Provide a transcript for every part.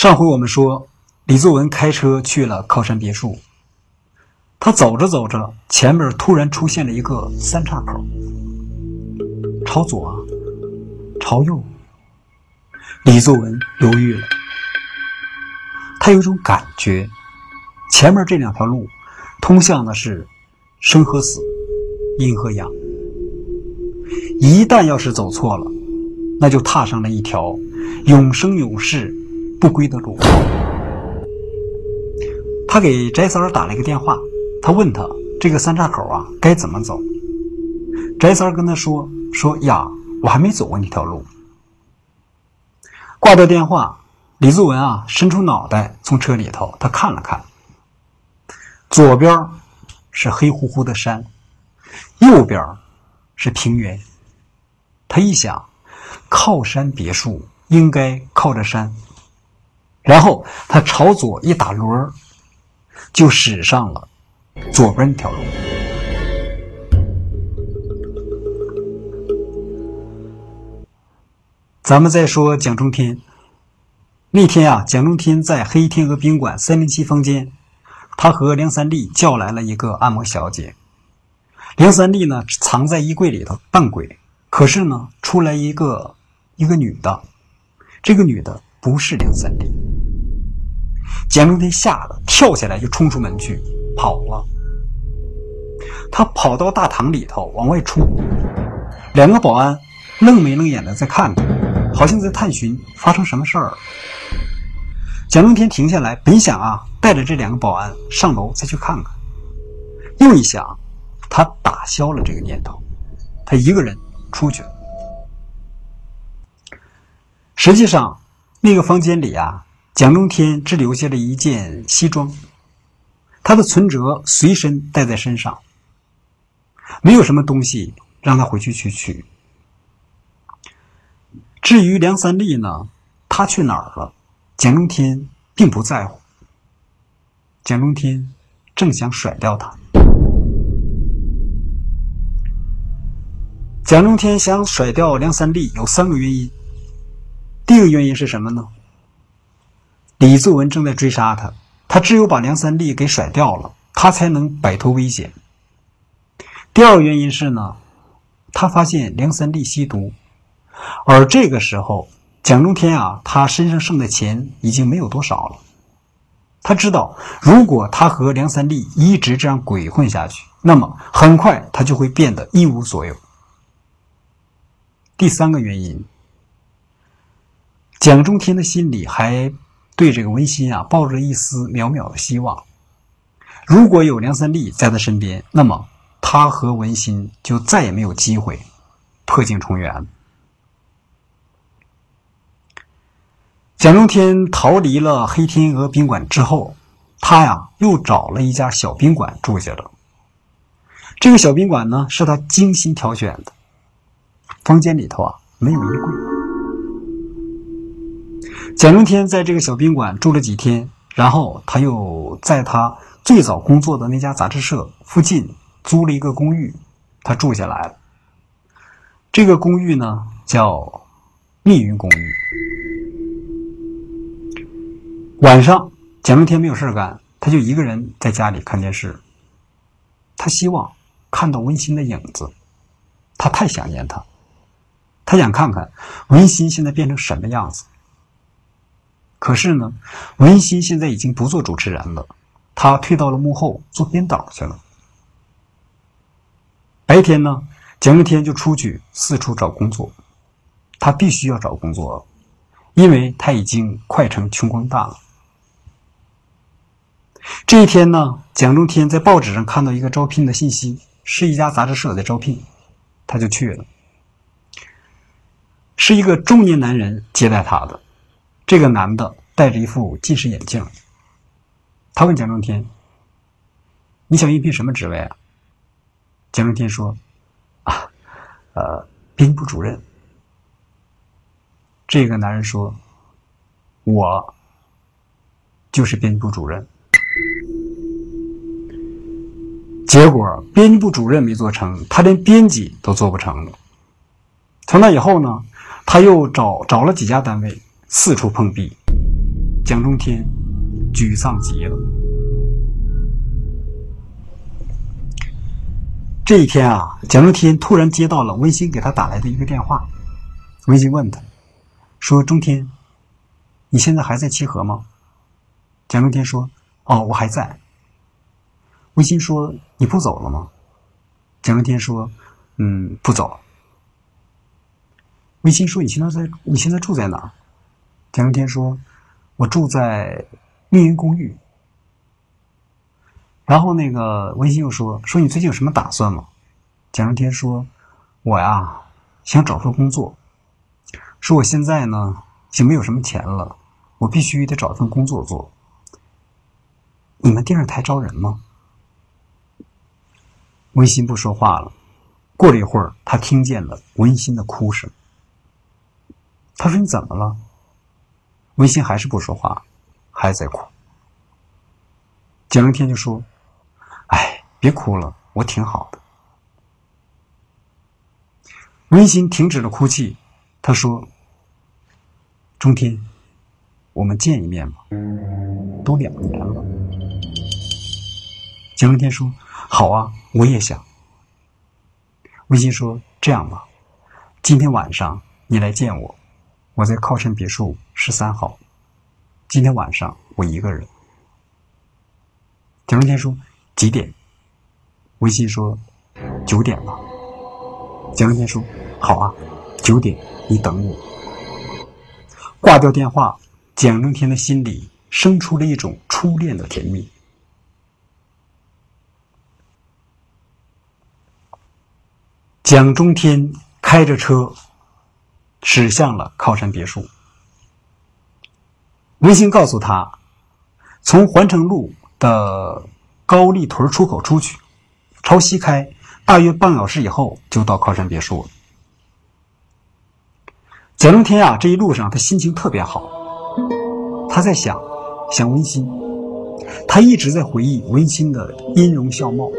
上回我们说，李作文开车去了靠山别墅。他走着走着，前面突然出现了一个三岔口，朝左，朝右。李作文犹豫了，他有一种感觉，前面这两条路通向的是生和死、阴和阳。一旦要是走错了，那就踏上了一条永生永世不归的路。他给翟三儿打了一个电话。他问他这个三岔口啊该怎么走？翟三跟他说：“说呀，我还没走过那条路。”挂掉电话，李作文啊伸出脑袋从车里头，他看了看，左边是黑乎乎的山，右边是平原。他一想，靠山别墅应该靠着山，然后他朝左一打轮就驶上了。左边那条路，咱们再说蒋中天。那天啊，蒋中天在黑天鹅宾馆三零七房间，他和梁三立叫来了一个按摩小姐。梁三立呢，藏在衣柜里头扮鬼，可是呢，出来一个一个女的，这个女的不是梁三立。蒋中天吓得跳起来就冲出门去。跑了，他跑到大堂里头往外冲，两个保安愣眉愣眼的在看他，好像在探寻发生什么事儿。蒋中天停下来，本想啊带着这两个保安上楼再去看看，又一想，他打消了这个念头，他一个人出去了。实际上，那个房间里啊，蒋中天只留下了一件西装。他的存折随身带在身上，没有什么东西让他回去去取。至于梁三立呢，他去哪儿了？蒋中天并不在乎。蒋中天正想甩掉他。蒋中天想甩掉梁三立有三个原因。第一个原因是什么呢？李作文正在追杀他。他只有把梁三立给甩掉了，他才能摆脱危险。第二个原因是呢，他发现梁三立吸毒，而这个时候蒋中天啊，他身上剩的钱已经没有多少了。他知道，如果他和梁三立一直这样鬼混下去，那么很快他就会变得一无所有。第三个原因，蒋中天的心里还。对这个文馨啊，抱着一丝渺渺的希望。如果有梁三立在他身边，那么他和文心就再也没有机会破镜重圆。蒋中天逃离了黑天鹅宾馆之后，他呀又找了一家小宾馆住下了。这个小宾馆呢，是他精心挑选的，房间里头啊没有衣柜。蒋中天在这个小宾馆住了几天，然后他又在他最早工作的那家杂志社附近租了一个公寓，他住下来了。这个公寓呢叫密云公寓。晚上，蒋中天没有事干，他就一个人在家里看电视。他希望看到温馨的影子，他太想念他，他想看看温馨现在变成什么样子。可是呢，文心现在已经不做主持人了，他退到了幕后做编导去了。白天呢，蒋中天就出去四处找工作，他必须要找工作，因为他已经快成穷光蛋了。这一天呢，蒋中天在报纸上看到一个招聘的信息，是一家杂志社在招聘，他就去了。是一个中年男人接待他的。这个男的戴着一副近视眼镜，他问蒋中天：“你想应聘什么职位啊？”蒋中天说：“啊，呃，编部主任。”这个男人说：“我就是编部主任。”结果编辑部主任没做成，他连编辑都做不成了。从那以后呢，他又找找了几家单位。四处碰壁，蒋中天沮丧极了。这一天啊，蒋中天突然接到了温馨给他打来的一个电话。温馨问他，说：“中天，你现在还在七河吗？”蒋中天说：“哦，我还在。”温馨说：“你不走了吗？”蒋中天说：“嗯，不走。”温馨说：“你现在在？你现在住在哪儿？”蒋中天说：“我住在密云公寓。”然后那个温馨又说：“说你最近有什么打算吗？”蒋中天说：“我呀，想找份工作。说我现在呢，已经没有什么钱了，我必须得找份工作做。你们电视台招人吗？”温馨不说话了。过了一会儿，他听见了温馨的哭声。他说：“你怎么了？”温馨还是不说话，还在哭。蒋中天就说：“哎，别哭了，我挺好的。”温馨停止了哭泣，他说：“中天，我们见一面吧，都两年了。”蒋中天说：“好啊，我也想。”温馨说：“这样吧，今天晚上你来见我。”我在靠山别墅十三号。今天晚上我一个人。蒋中天说：“几点？”微信说：“九点吧。”蒋中天说：“好啊，九点你等我。”挂掉电话，蒋中天的心里生出了一种初恋的甜蜜。蒋中天开着车。驶向了靠山别墅。微信告诉他，从环城路的高丽屯出口出去，朝西开，大约半小时以后就到靠山别墅了。蒋中天啊，这一路上他心情特别好，他在想想温馨，他一直在回忆温馨的音容笑貌。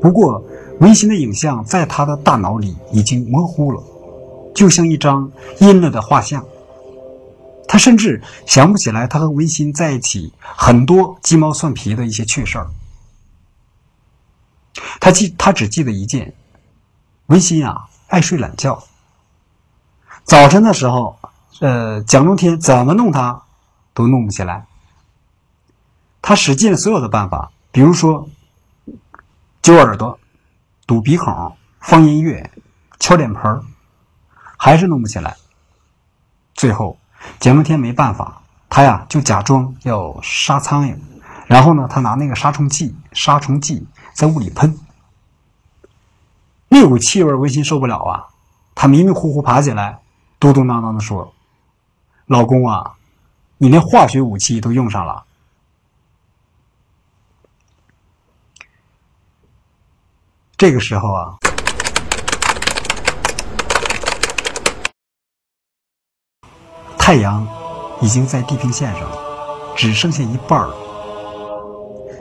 不过，温馨的影像在他的大脑里已经模糊了。就像一张阴了的画像，他甚至想不起来他和文馨在一起很多鸡毛蒜皮的一些趣事儿。他记，他只记得一件：文馨啊，爱睡懒觉。早晨的时候，呃，蒋中天怎么弄他都弄不起来。他使尽了所有的办法，比如说揪耳朵、堵鼻孔、放音乐、敲脸盆。还是弄不起来。最后，蒋中天没办法，他呀就假装要杀苍蝇，然后呢，他拿那个杀虫剂、杀虫剂在屋里喷。那股气味，温馨受不了啊！他迷迷糊糊爬起来，嘟嘟囔囔的说：“老公啊，你连化学武器都用上了。”这个时候啊。太阳已经在地平线上了，只剩下一半了，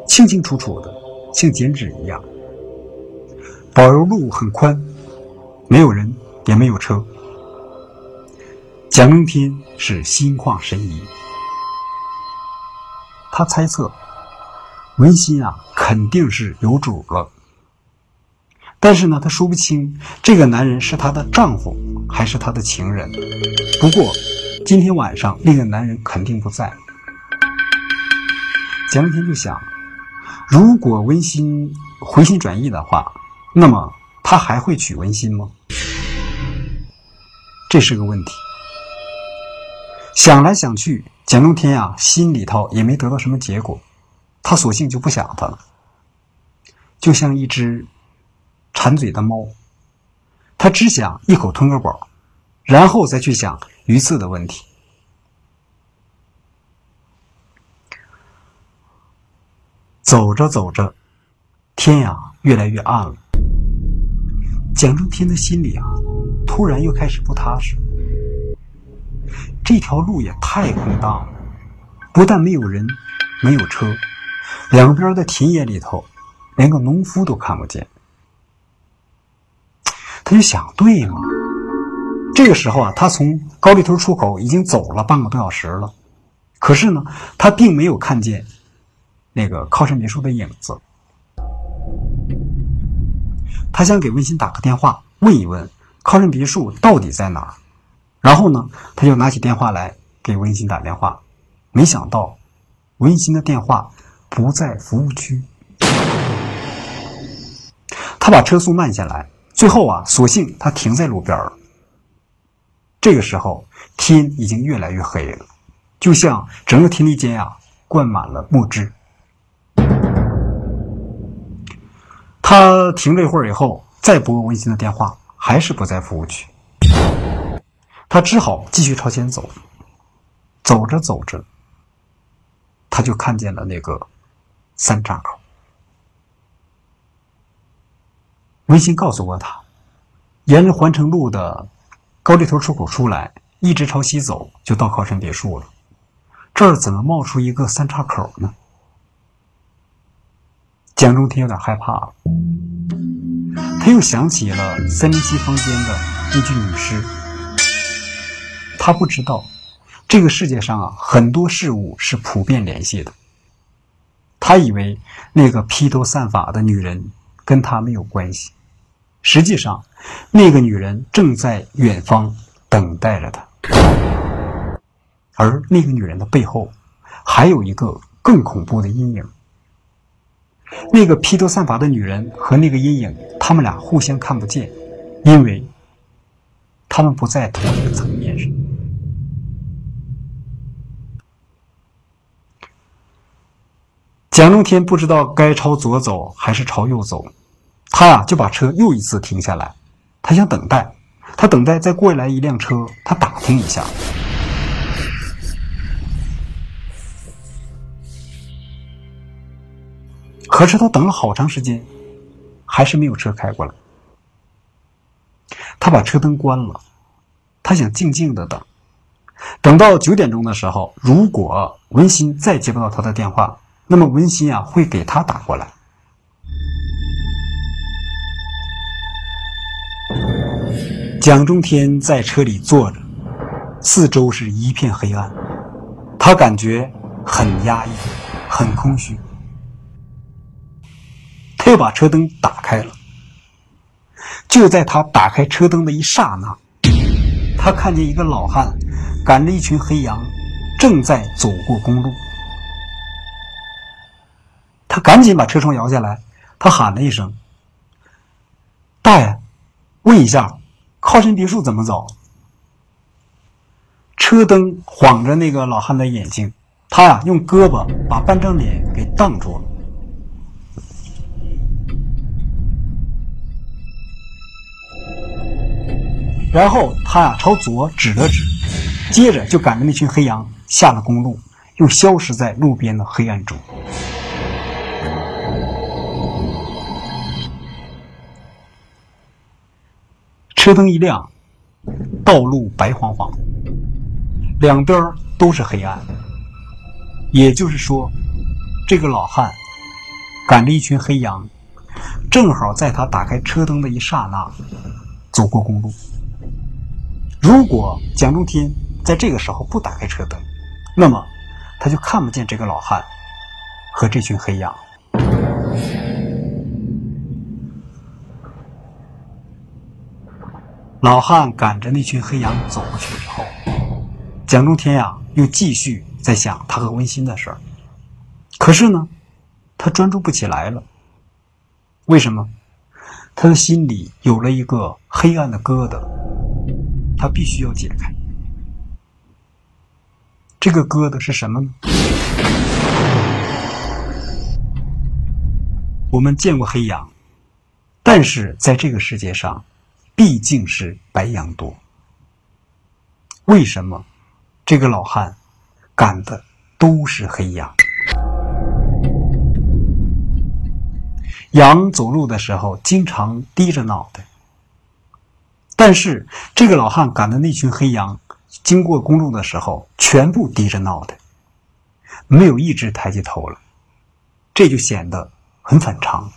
清清楚楚的，像剪纸一样。柏油路很宽，没有人，也没有车。蒋中天是心旷神怡，他猜测文心啊肯定是有主了，但是呢，他说不清这个男人是她的丈夫还是她的情人。不过。今天晚上那个男人肯定不在。蒋中天就想，如果温馨回心转意的话，那么他还会娶温馨吗？这是个问题。想来想去，蒋中天呀，心里头也没得到什么结果，他索性就不想他了，就像一只馋嘴的猫，他只想一口吞个饱，然后再去想。鱼刺的问题。走着走着，天呀越来越暗了。蒋中天的心里啊，突然又开始不踏实。这条路也太空荡了，不但没有人，没有车，两边的田野里头，连个农夫都看不见。他就想，对吗？这个时候啊，他从高丽屯出口已经走了半个多小时了，可是呢，他并没有看见那个靠山别墅的影子。他想给温馨打个电话，问一问靠山别墅到底在哪儿。然后呢，他就拿起电话来给温馨打电话。没想到，温馨的电话不在服务区。他把车速慢下来，最后啊，索性他停在路边了。这个时候，天已经越来越黑了，就像整个天地间啊灌满了墨汁。他停了一会儿以后，再拨温馨的电话，还是不在服务区。他只好继续朝前走。走着走着，他就看见了那个三岔口。温馨告诉过他，沿着环城路的高地头出口出来，一直朝西走，就到靠山别墅了。这儿怎么冒出一个三岔口呢？蒋中天有点害怕了，他又想起了三零七房间的一具女尸。他不知道，这个世界上啊，很多事物是普遍联系的。他以为那个披头散发的女人跟他没有关系。实际上，那个女人正在远方等待着他，而那个女人的背后还有一个更恐怖的阴影。那个披头散发的女人和那个阴影，他们俩互相看不见，因为他们不在同一个层面上。蒋中天不知道该朝左走还是朝右走。他呀就把车又一次停下来，他想等待，他等待再过来一辆车，他打听一下。可是他等了好长时间，还是没有车开过来。他把车灯关了，他想静静的等，等到九点钟的时候，如果文心再接不到他的电话，那么文心啊会给他打过来。蒋中天在车里坐着，四周是一片黑暗，他感觉很压抑，很空虚。他又把车灯打开了。就在他打开车灯的一刹那，他看见一个老汉赶着一群黑羊，正在走过公路。他赶紧把车窗摇下来，他喊了一声：“大爷，问一下。”靠山别墅怎么走？车灯晃着那个老汉的眼睛，他呀用胳膊把半张脸给挡住了，然后他呀朝左指了指，接着就赶着那群黑羊下了公路，又消失在路边的黑暗中。车灯一亮，道路白晃晃，两边都是黑暗。也就是说，这个老汉赶着一群黑羊，正好在他打开车灯的一刹那走过公路。如果蒋中天在这个时候不打开车灯，那么他就看不见这个老汉和这群黑羊。老汉赶着那群黑羊走过去以后，蒋中天呀又继续在想他和温馨的事儿。可是呢，他专注不起来了。为什么？他的心里有了一个黑暗的疙瘩，他必须要解开。这个疙瘩是什么呢？我们见过黑羊，但是在这个世界上。毕竟是白羊多。为什么这个老汉赶的都是黑羊？羊走路的时候经常低着脑袋，但是这个老汉赶的那群黑羊经过公路的时候，全部低着脑袋，没有一只抬起头了，这就显得很反常。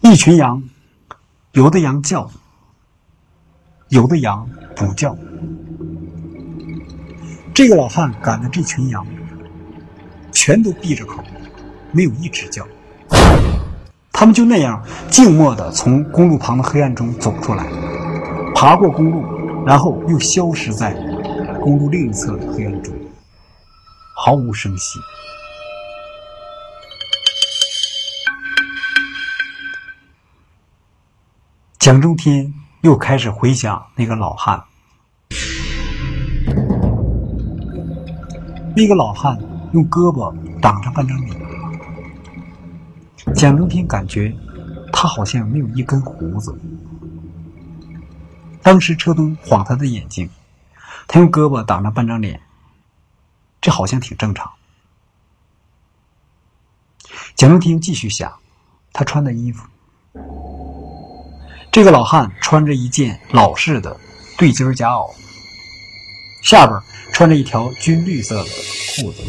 一群羊。有的羊叫，有的羊不叫。这个老汉赶的这群羊，全都闭着口，没有一只叫。他们就那样静默地从公路旁的黑暗中走出来，爬过公路，然后又消失在公路另一侧的黑暗中，毫无声息。蒋中天又开始回想那个老汉，那个老汉用胳膊挡着半张脸。蒋中天感觉他好像没有一根胡子。当时车东晃他的眼睛，他用胳膊挡着半张脸，这好像挺正常。蒋中天继续想，他穿的衣服，这个老汉穿着一件老式的对襟夹袄，下边穿着一条军绿色的裤子，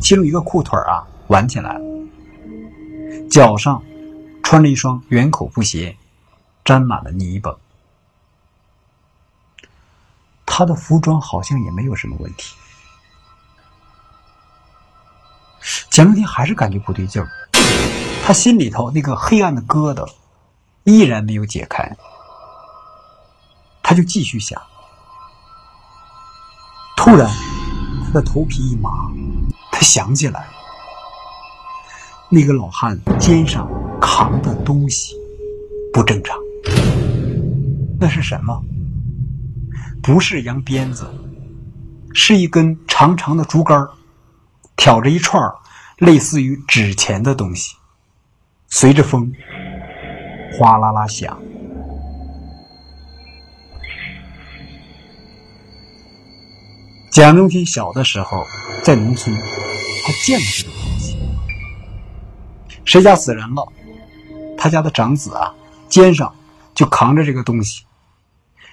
其中一个裤腿啊挽起来了。脚上穿着一双圆口布鞋，沾满了泥巴。他的服装好像也没有什么问题。蒋中天还是感觉不对劲儿，他心里头那个黑暗的疙瘩依然没有解开，他就继续想。突然，他的头皮一麻，他想起来。那个老汉肩上扛的东西不正常，那是什么？不是羊鞭子，是一根长长的竹竿，挑着一串类似于纸钱的东西，随着风哗啦啦响。蒋中天小的时候在农村，他见过这个东西。谁家死人了，他家的长子啊，肩上就扛着这个东西，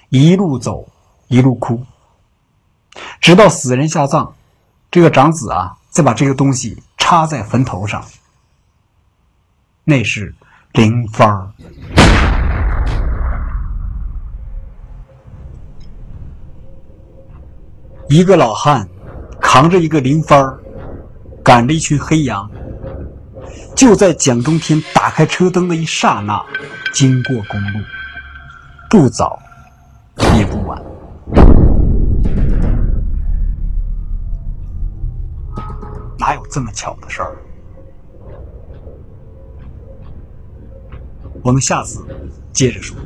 一路走一路哭，直到死人下葬，这个长子啊再把这个东西插在坟头上，那是灵幡一个老汉扛着一个灵幡赶着一群黑羊。就在蒋中天打开车灯的一刹那，经过公路，不早也不晚，哪有这么巧的事儿？我们下次接着说。